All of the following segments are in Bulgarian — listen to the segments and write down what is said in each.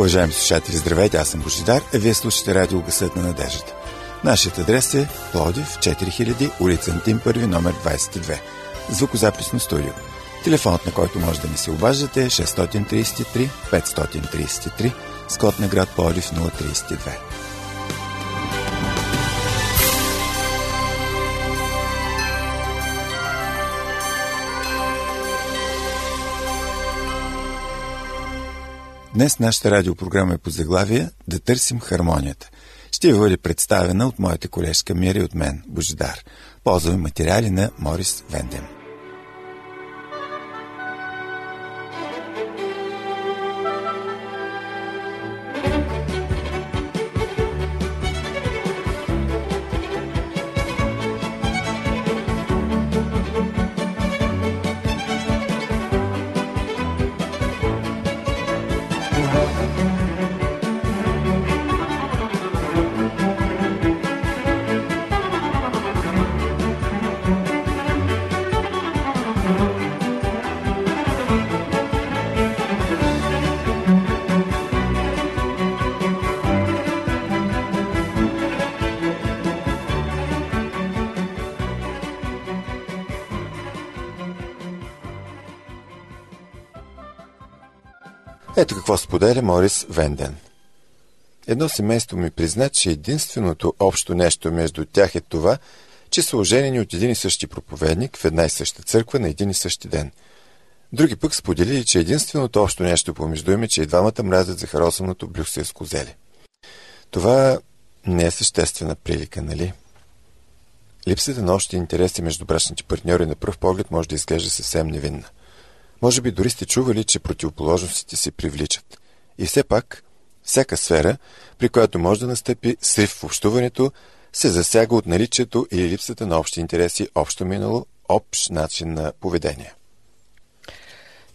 Уважаеми слушатели, здравейте, аз съм Божидар, а вие слушате радио Гъсът на надеждата. Нашият адрес е Плодив, 4000, улица Антим, първи, номер 22. Звукозаписно студио. Телефонът, на който може да ни се обаждате е 633 533 с код на град Плодив 032. Днес нашата радиопрограма е по заглавие Да търсим хармонията. Ще ви бъде представена от моята колежка Мира и от мен, Божидар. Ползваме материали на Морис Вендем. Какво споделя Морис Венден. Едно семейство ми призна, че единственото общо нещо между тях е това, че са оженени от един и същи проповедник в една и съща църква на един и същи ден. Други пък споделили, че единственото общо нещо помежду им е, че и двамата мразят за харосаното брюкселско зеле. Това не е съществена прилика, нали? Липсата на общи интереси между брачните партньори на пръв поглед може да изглежда съвсем невинна. Може би дори сте чували, че противоположностите се привличат. И все пак, всяка сфера, при която може да настъпи срив в общуването, се засяга от наличието или липсата на общи интереси, общо минало, общ начин на поведение.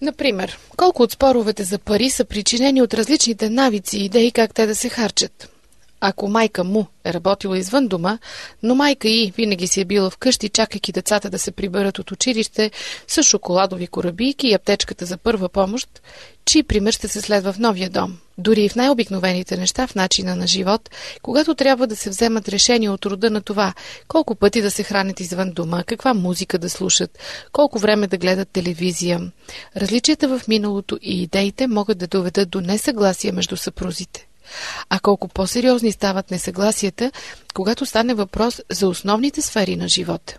Например, колко от споровете за пари са причинени от различните навици и идеи как те да се харчат? Ако майка му е работила извън дома, но майка и винаги си е била вкъщи, чакайки децата да се приберат от училище с шоколадови корабийки и аптечката за първа помощ, чий пример ще се следва в новия дом. Дори и в най-обикновените неща в начина на живот, когато трябва да се вземат решения от рода на това, колко пъти да се хранят извън дома, каква музика да слушат, колко време да гледат телевизия. Различията в миналото и идеите могат да доведат до несъгласие между съпрузите. А колко по-сериозни стават несъгласията, когато стане въпрос за основните сфери на живота.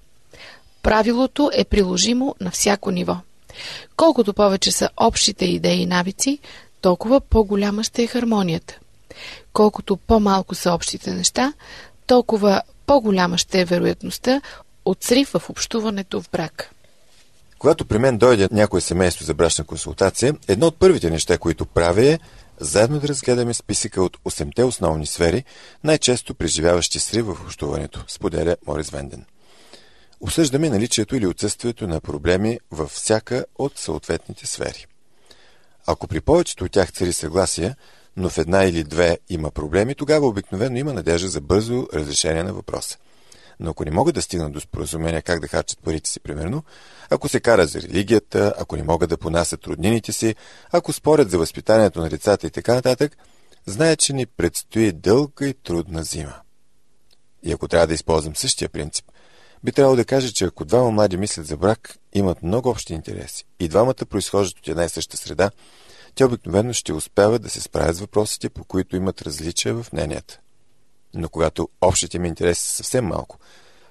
Правилото е приложимо на всяко ниво. Колкото повече са общите идеи и навици, толкова по-голяма ще е хармонията. Колкото по-малко са общите неща, толкова по-голяма ще е вероятността от срив в общуването в брак. Когато при мен дойде някое семейство за брачна консултация, едно от първите неща, които правя е заедно да разгледаме списъка от 8-те основни сфери, най-често преживяващи срив в общуването, споделя Морис Венден. Осъждаме наличието или отсъствието на проблеми във всяка от съответните сфери. Ако при повечето от тях цари съгласие, но в една или две има проблеми, тогава обикновено има надежда за бързо разрешение на въпроса. Но ако не могат да стигнат до споразумения как да харчат парите си, примерно, ако се кара за религията, ако не могат да понасят роднините си, ако спорят за възпитанието на децата и така нататък, знае, че ни предстои дълга и трудна зима. И ако трябва да използвам същия принцип, би трябвало да кажа, че ако двама млади мислят за брак, имат много общи интереси и двамата произхождат от една и съща среда, те обикновено ще успяват да се справят с въпросите, по които имат различия в мненията. Но когато общите им интереси са съвсем малко,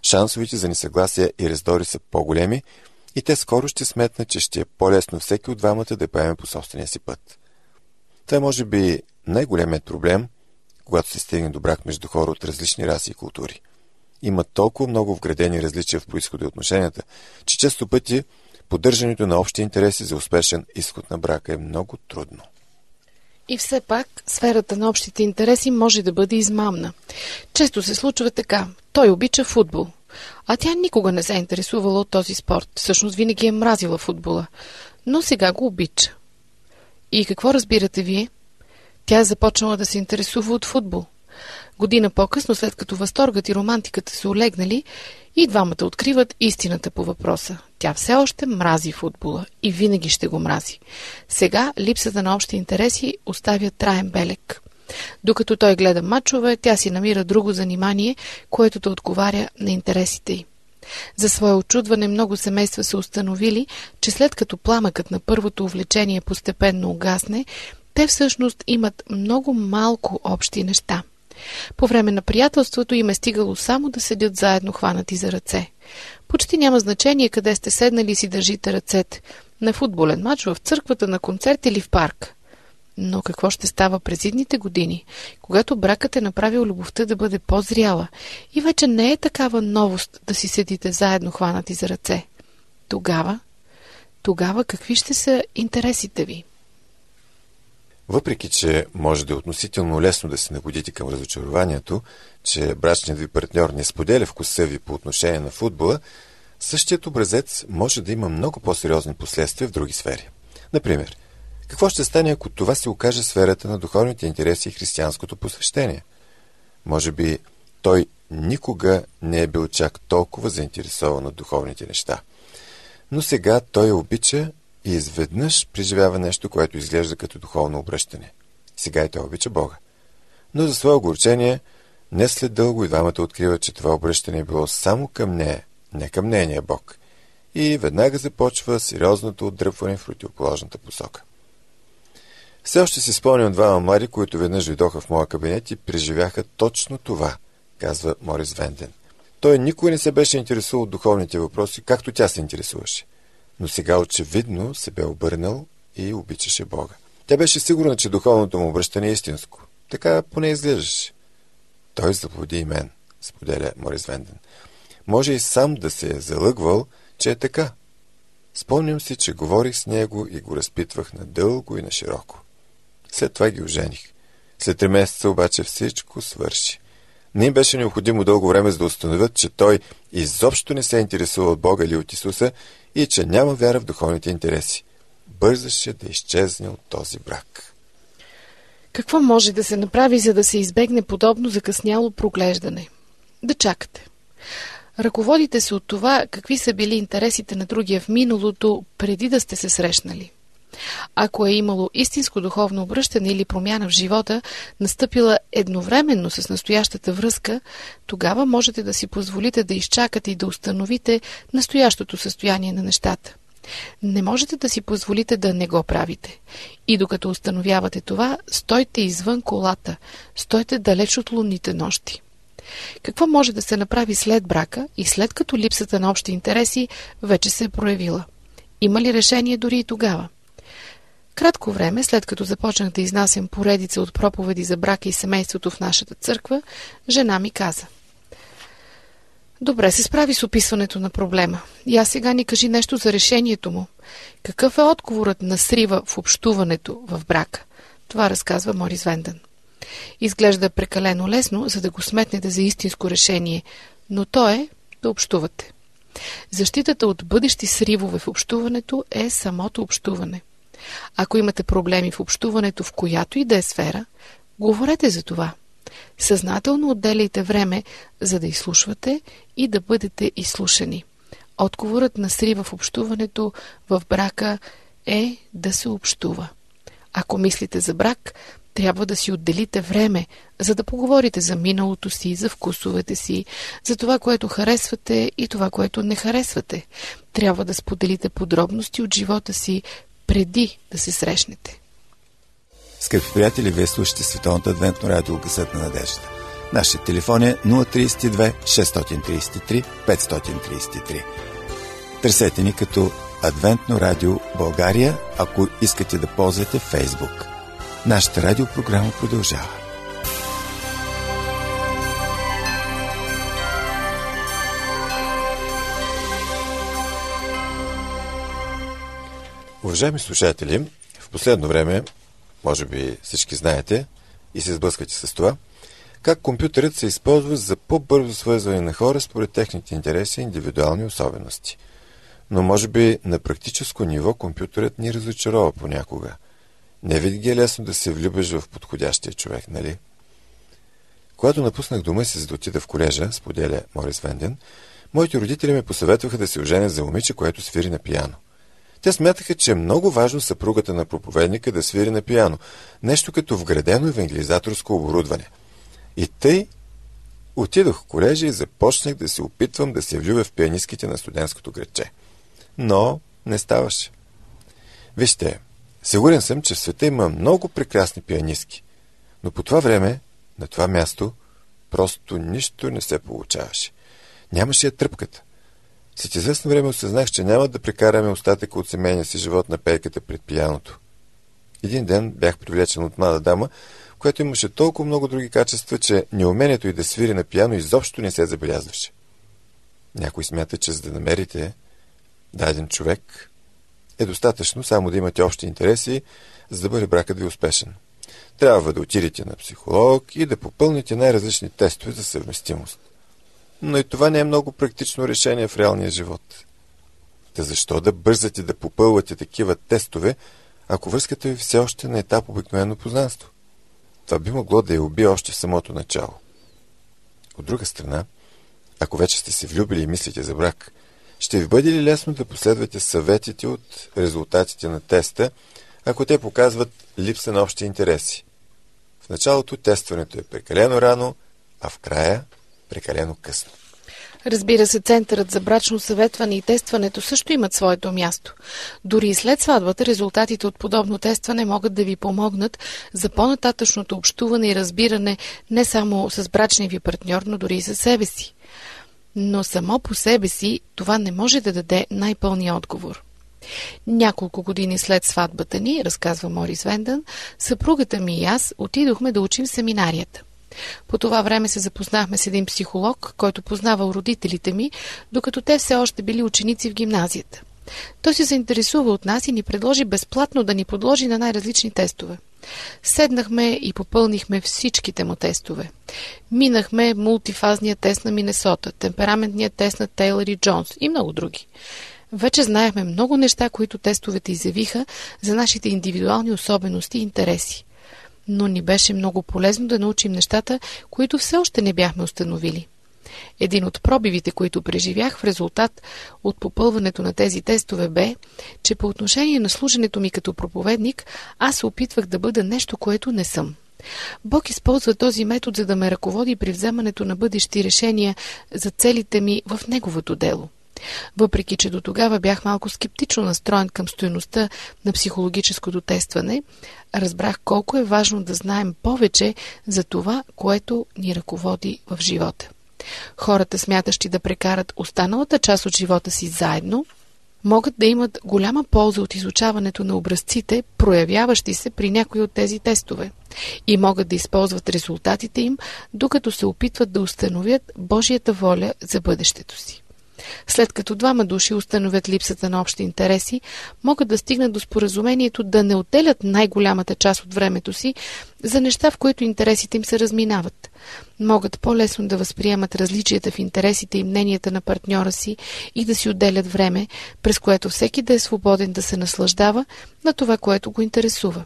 шансовете за несъгласие и раздори са по-големи и те скоро ще сметнат, че ще е по-лесно всеки от двамата да поеме по собствения си път. Това е, може би най-големият проблем, когато се стигне до брак между хора от различни раси и култури. Има толкова много вградени различия в происхода и отношенията, че често пъти поддържането на общи интереси за успешен изход на брака е много трудно. И все пак, сферата на общите интереси може да бъде измамна. Често се случва така. Той обича футбол. А тя никога не се е интересувала от този спорт. Всъщност винаги е мразила футбола. Но сега го обича. И какво разбирате вие? Тя е започнала да се интересува от футбол. Година по-късно, след като възторгът и романтиката са олегнали И двамата откриват истината по въпроса. Тя все още мрази футбола и винаги ще го мрази. Сега липсата на общи интереси оставя траен белек. Докато той гледа матчове, тя си намира друго занимание, което да отговаря на интересите й. За свое очудване много семейства са установили, че след като пламъкът на първото увлечение постепенно угасне, те всъщност имат много малко общи неща. По време на приятелството им е стигало само да седят заедно хванати за ръце. Почти няма значение къде сте седнали и си държите ръцете. На футболен матч, в църквата, на концерт или в парк. Но какво ще става през идните години, когато бракът е направил любовта да бъде по-зряла и вече не е такава новост да си седите заедно хванати за ръце? Тогава, тогава какви ще са интересите ви? Въпреки, че може да е относително лесно да се нагодите към разочарованието, че брачният ви партньор не споделя вкуса ви по отношение на футбола, същият образец може да има много по-сериозни последствия в други сфери. Например, какво ще стане, ако това се окаже сферата на духовните интереси и християнското посвещение? Може би той никога не е бил чак толкова заинтересован от духовните неща. Но сега той обича и изведнъж преживява нещо, което изглежда като духовно обръщане. Сега и той обича Бога. Но за свое огорчение, не след дълго и двамата откриват, че това обръщане е било само към нея, не към нейния Бог. И веднага започва сериозното отдръпване в противоположната посока. Все още си спомням двама млади, които веднъж дойдоха в моя кабинет и преживяха точно това, казва Морис Венден. Той никой не се беше интересувал от духовните въпроси, както тя се интересуваше. Но сега очевидно се бе обърнал и обичаше Бога. Тя беше сигурна, че духовното му обръщане е истинско. Така поне изглеждаше. Той заблуди и мен, споделя Морис Венден. Може и сам да се е залъгвал, че е така. Спомням си, че говорих с него и го разпитвах надълго и на широко. След това ги ожених. След три месеца обаче всичко свърши. Не им беше необходимо дълго време за да установят, че той изобщо не се интересува от Бога или от Исуса и че няма вяра в духовните интереси. Бързаше да изчезне от този брак. Какво може да се направи, за да се избегне подобно закъсняло проглеждане? Да чакате. Ръководите се от това, какви са били интересите на другия в миналото, преди да сте се срещнали. Ако е имало истинско духовно обръщане или промяна в живота, настъпила едновременно с настоящата връзка, тогава можете да си позволите да изчакате и да установите настоящото състояние на нещата. Не можете да си позволите да не го правите. И докато установявате това, стойте извън колата, стойте далеч от лунните нощи. Какво може да се направи след брака и след като липсата на общи интереси вече се е проявила? Има ли решение дори и тогава? Кратко време, след като започнах да изнасям поредица от проповеди за брака и семейството в нашата църква, жена ми каза. Добре се справи с описването на проблема. И аз сега ни кажи нещо за решението му. Какъв е отговорът на срива в общуването в брака? Това разказва Морис Венден. Изглежда прекалено лесно, за да го сметнете за истинско решение, но то е да общувате. Защитата от бъдещи сривове в общуването е самото общуване – ако имате проблеми в общуването в която и да е сфера, говорете за това. Съзнателно отделяйте време, за да изслушвате и да бъдете изслушани. Отговорът на срива в общуването в брака е да се общува. Ако мислите за брак, трябва да си отделите време, за да поговорите за миналото си, за вкусовете си, за това, което харесвате и това, което не харесвате. Трябва да споделите подробности от живота си, преди да се срещнете. Скъпи приятели, вие слушате Световното адвентно радио Гъсът на надежда. Нашия телефон е 032 633 533. Търсете ни като Адвентно радио България, ако искате да ползвате Фейсбук. Нашата радиопрограма продължава. Уважаеми слушатели, в последно време, може би всички знаете и се сблъсквате с това, как компютърът се използва за по-бързо свързване на хора според техните интереси и индивидуални особености. Но може би на практическо ниво компютърът ни разочарова понякога. Не винаги е лесно да се влюбиш в подходящия човек, нали? Когато напуснах дома си за да отида в колежа, споделя Морис Венден, моите родители ме посъветваха да се оженя за момиче, което свири на пияно. Те смятаха, че е много важно съпругата на проповедника да свири на пияно, нещо като вградено евангелизаторско оборудване. И тъй отидох в колежа и започнах да се опитвам да се влюбя в пианистките на студентското градче. Но не ставаше. Вижте, сигурен съм, че в света има много прекрасни пианистки, но по това време, на това място, просто нищо не се получаваше. Нямаше я тръпката. След известно време осъзнах, че няма да прекараме остатъка от семейния си живот на пейката пред пияното. Един ден бях привлечен от млада дама, която имаше толкова много други качества, че неумението й да свири на пияно изобщо не се забелязваше. Някой смята, че за да намерите даден човек, е достатъчно само да имате общи интереси, за да бъде бракът ви успешен. Трябва да отидете на психолог и да попълните най-различни тестове за съвместимост. Но и това не е много практично решение в реалния живот. Та защо да бързате да попълвате такива тестове, ако връзката ви все още на етап обикновено познанство? Това би могло да я убие още в самото начало. От друга страна, ако вече сте се влюбили и мислите за брак, ще ви бъде ли лесно да последвате съветите от резултатите на теста, ако те показват липса на общи интереси? В началото тестването е прекалено рано, а в края прекалено късно. Разбира се, Центърът за брачно съветване и тестването също имат своето място. Дори и след сватбата, резултатите от подобно тестване могат да ви помогнат за по-нататъчното общуване и разбиране не само с брачния ви партньор, но дори и със себе си. Но само по себе си това не може да даде най-пълния отговор. Няколко години след сватбата ни, разказва Морис Вендън, съпругата ми и аз отидохме да учим семинарията. По това време се запознахме с един психолог, който познавал родителите ми, докато те все още били ученици в гимназията. Той се заинтересува от нас и ни предложи безплатно да ни подложи на най-различни тестове. Седнахме и попълнихме всичките му тестове. Минахме мултифазния тест на Минесота, темпераментния тест на Тейлър и Джонс и много други. Вече знаехме много неща, които тестовете изявиха за нашите индивидуални особености и интереси но ни беше много полезно да научим нещата, които все още не бяхме установили. Един от пробивите, които преживях в резултат от попълването на тези тестове бе, че по отношение на служенето ми като проповедник, аз се опитвах да бъда нещо, което не съм. Бог използва този метод, за да ме ръководи при вземането на бъдещи решения за целите ми в Неговото дело. Въпреки, че до тогава бях малко скептично настроен към стоеността на психологическото тестване, разбрах колко е важно да знаем повече за това, което ни ръководи в живота. Хората, смятащи да прекарат останалата част от живота си заедно, могат да имат голяма полза от изучаването на образците, проявяващи се при някои от тези тестове, и могат да използват резултатите им, докато се опитват да установят Божията воля за бъдещето си. След като двама души установят липсата на общи интереси, могат да стигнат до споразумението да не отделят най-голямата част от времето си за неща, в които интересите им се разминават. Могат по-лесно да възприемат различията в интересите и мненията на партньора си и да си отделят време, през което всеки да е свободен да се наслаждава на това, което го интересува.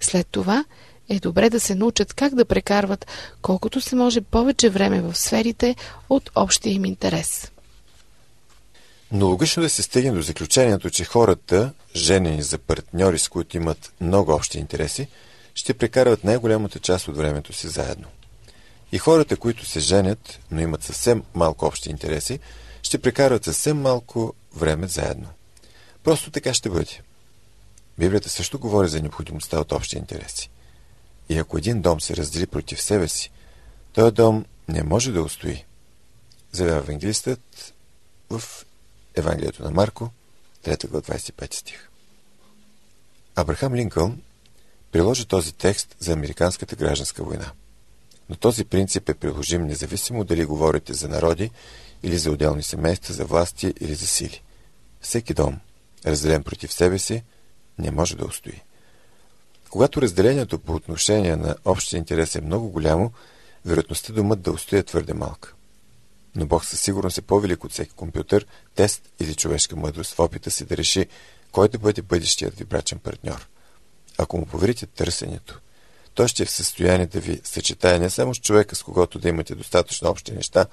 След това е добре да се научат как да прекарват колкото се може повече време в сферите от общия им интерес. Но логично да се стигне до заключението, че хората, женени за партньори, с които имат много общи интереси, ще прекарват най-голямата част от времето си заедно. И хората, които се женят, но имат съвсем малко общи интереси, ще прекарват съвсем малко време заедно. Просто така ще бъде. Библията също говори за необходимостта от общи интереси. И ако един дом се раздели против себе си, този дом не може да устои. Заявява евангелистът в Евангелието на Марко, 3 глава 25 стих. Абрахам Линкълн приложи този текст за Американската гражданска война. Но този принцип е приложим независимо дали говорите за народи или за отделни семейства, за власти или за сили. Всеки дом, разделен против себе си, не може да устои. Когато разделението по отношение на общия интерес е много голямо, вероятността домът да устои е твърде малка. Но Бог със сигурност е по-велик от всеки компютър, тест или човешка мъдрост в опита си да реши кой да бъде бъдещият ви брачен партньор. Ако му поверите търсенето, той ще е в състояние да ви съчетае не само с човека, с когото да имате достатъчно общи неща,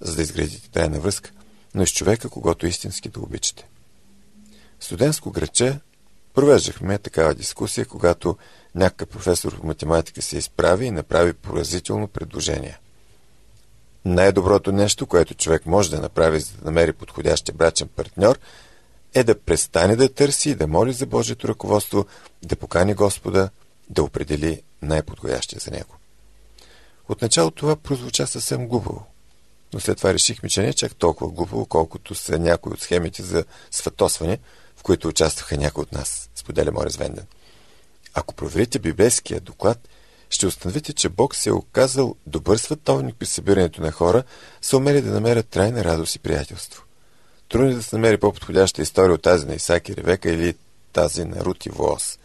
за да изградите тайна връзка, но и с човека, когато истински да обичате. В студентско граче провеждахме такава дискусия, когато някакъв професор по математика се изправи и направи поразително предложение. Най-доброто нещо, което човек може да направи, за да намери подходящия брачен партньор, е да престане да търси и да моли за Божието ръководство, да покани Господа да определи най-подходящия за него. Отначало това прозвуча съвсем глупаво, но след това решихме, че не е чак толкова глупаво, колкото са някои от схемите за сватосване, в които участваха някои от нас, споделя Морис Венден. Ако проверите библейския доклад, ще установите, че Бог се е оказал добър световник при събирането на хора, са умели да намерят трайна радост и приятелство. Трудно е да се намери по-подходяща история от тази на Исаки Ревека или тази на Рути Воос.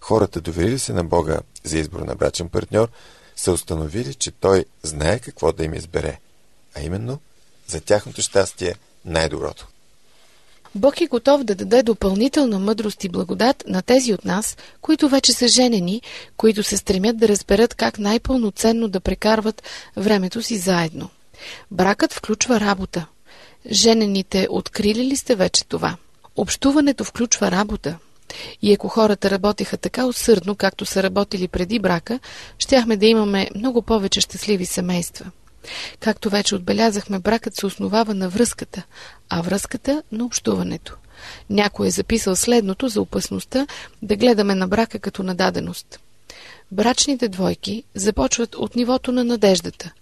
Хората, доверили се на Бога за избор на брачен партньор, са установили, че Той знае какво да им избере, а именно за тяхното щастие най-доброто. Бог е готов да даде допълнителна мъдрост и благодат на тези от нас, които вече са женени, които се стремят да разберат как най-пълноценно да прекарват времето си заедно. Бракът включва работа. Женените открили ли сте вече това? Общуването включва работа. И ако хората работеха така усърдно, както са работили преди брака, щяхме да имаме много повече щастливи семейства. Както вече отбелязахме, бракът се основава на връзката, а връзката на общуването. Някой е записал следното за опасността да гледаме на брака като нададеност. Брачните двойки започват от нивото на надеждата,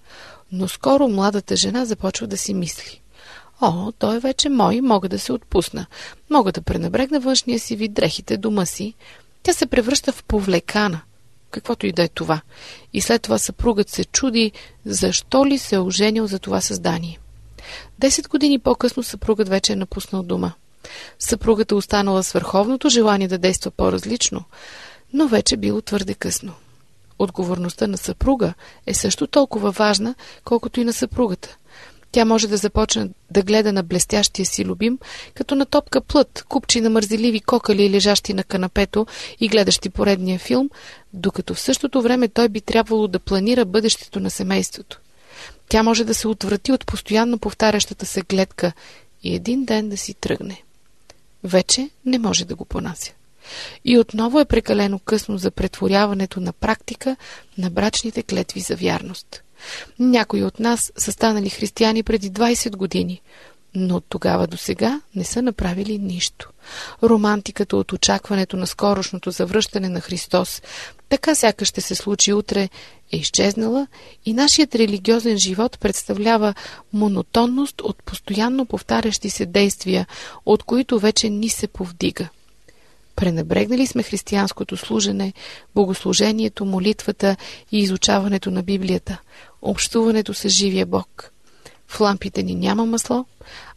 но скоро младата жена започва да си мисли. О, той е вече мой, мога да се отпусна. Мога да пренебрегна външния си вид, дрехите, дома си. Тя се превръща в повлекана – каквото и да е това. И след това съпругът се чуди, защо ли се е оженил за това създание. Десет години по-късно съпругът вече е напуснал дома. Съпругата е останала с върховното желание да действа по-различно, но вече било твърде късно. Отговорността на съпруга е също толкова важна, колкото и на съпругата. Тя може да започне да гледа на блестящия си любим, като на топка плът, купчи на мързеливи кокали, лежащи на канапето и гледащи поредния филм, докато в същото време той би трябвало да планира бъдещето на семейството. Тя може да се отврати от постоянно повтарящата се гледка и един ден да си тръгне. Вече не може да го понася. И отново е прекалено късно за претворяването на практика на брачните клетви за вярност. Някои от нас са станали християни преди 20 години, но от тогава до сега не са направили нищо. Романтиката от очакването на скорошното завръщане на Христос, така сякаш ще се случи утре, е изчезнала и нашият религиозен живот представлява монотонност от постоянно повтарящи се действия, от които вече ни се повдига. Пренебрегнали сме християнското служене, богослужението, молитвата и изучаването на Библията, общуването с живия Бог. В лампите ни няма масло,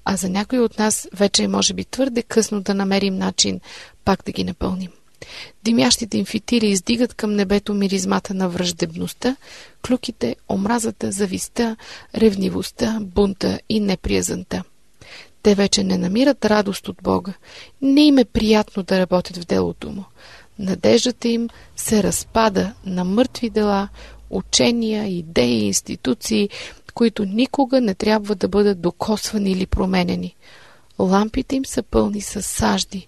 а за някой от нас вече е може би твърде късно да намерим начин пак да ги напълним. Димящите им фитили издигат към небето миризмата на враждебността, клюките, омразата, зависта, ревнивостта, бунта и неприязанта. Те вече не намират радост от Бога. Не им е приятно да работят в делото му. Надеждата им се разпада на мъртви дела, учения, идеи, институции, които никога не трябва да бъдат докосвани или променени. Лампите им са пълни с сажди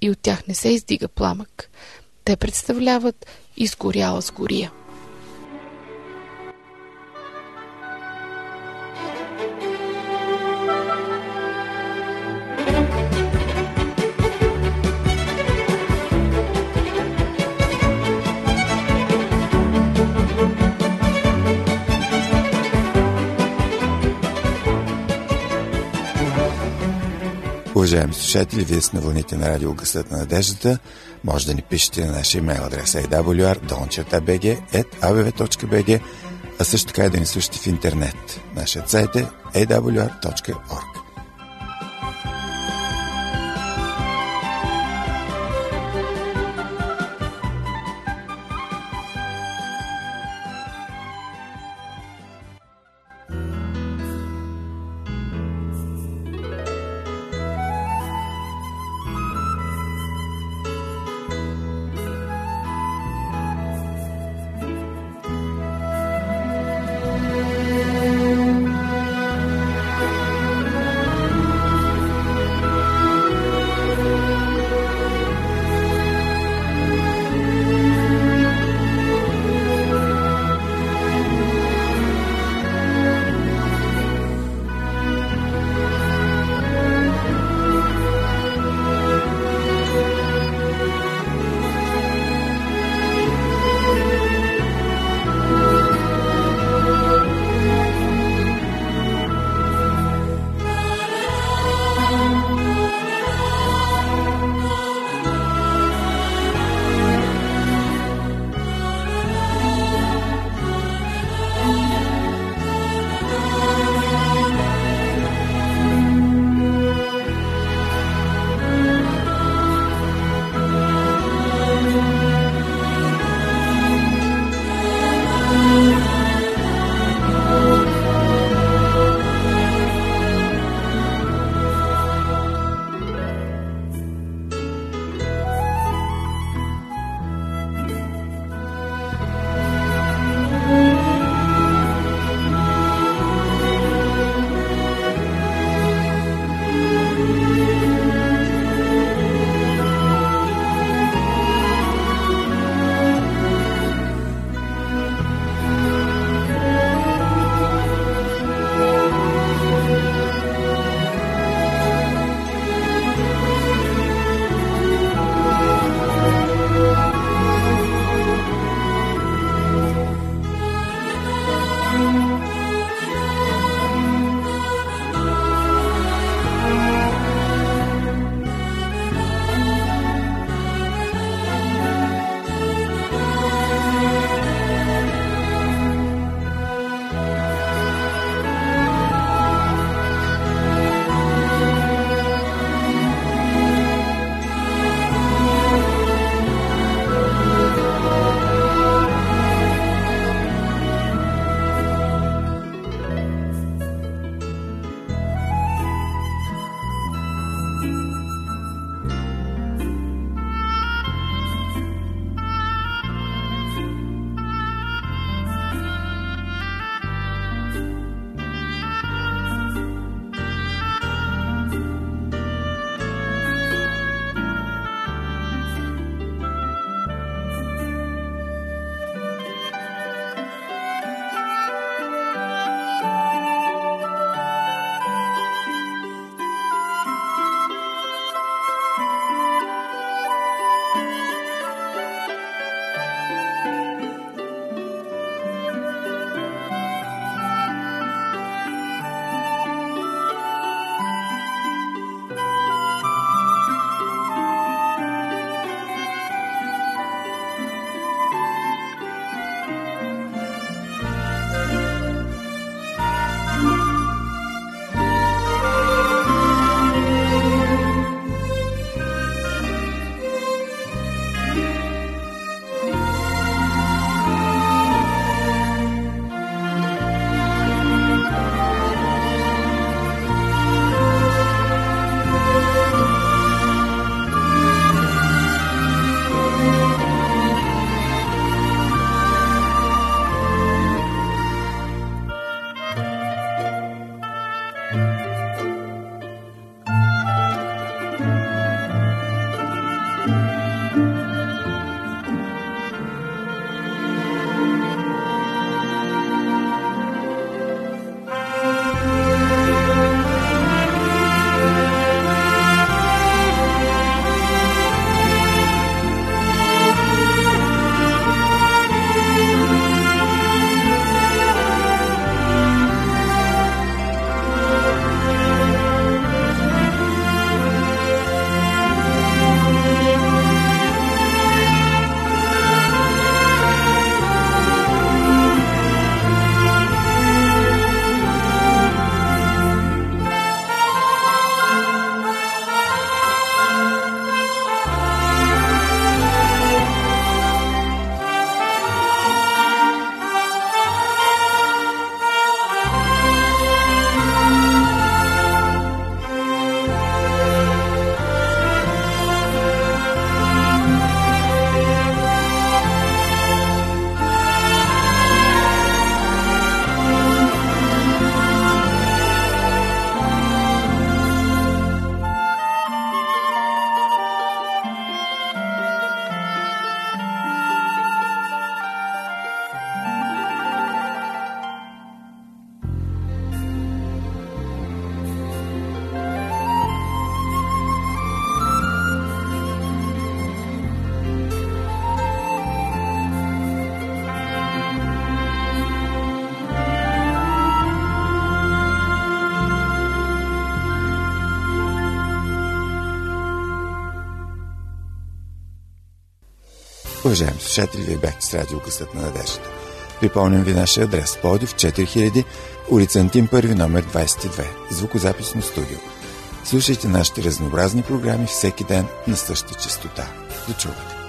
и от тях не се издига пламък. Те представляват изгоряла сгория. Уважаеми слушатели, вие сте на вълните на радио Гъсът на надеждата. Може да ни пишете на нашия имейл адрес awr.bg.abv.bg, а също така и да ни слушате в интернет. Нашият сайт е awr.org. Уважаеми слушатели, вие бяхте с радио Гъсът на надеждата. Припомням ви нашия адрес Плодив 4000, улица Антим 1, номер 22, звукозаписно студио. Слушайте нашите разнообразни програми всеки ден на същата частота. До чуване!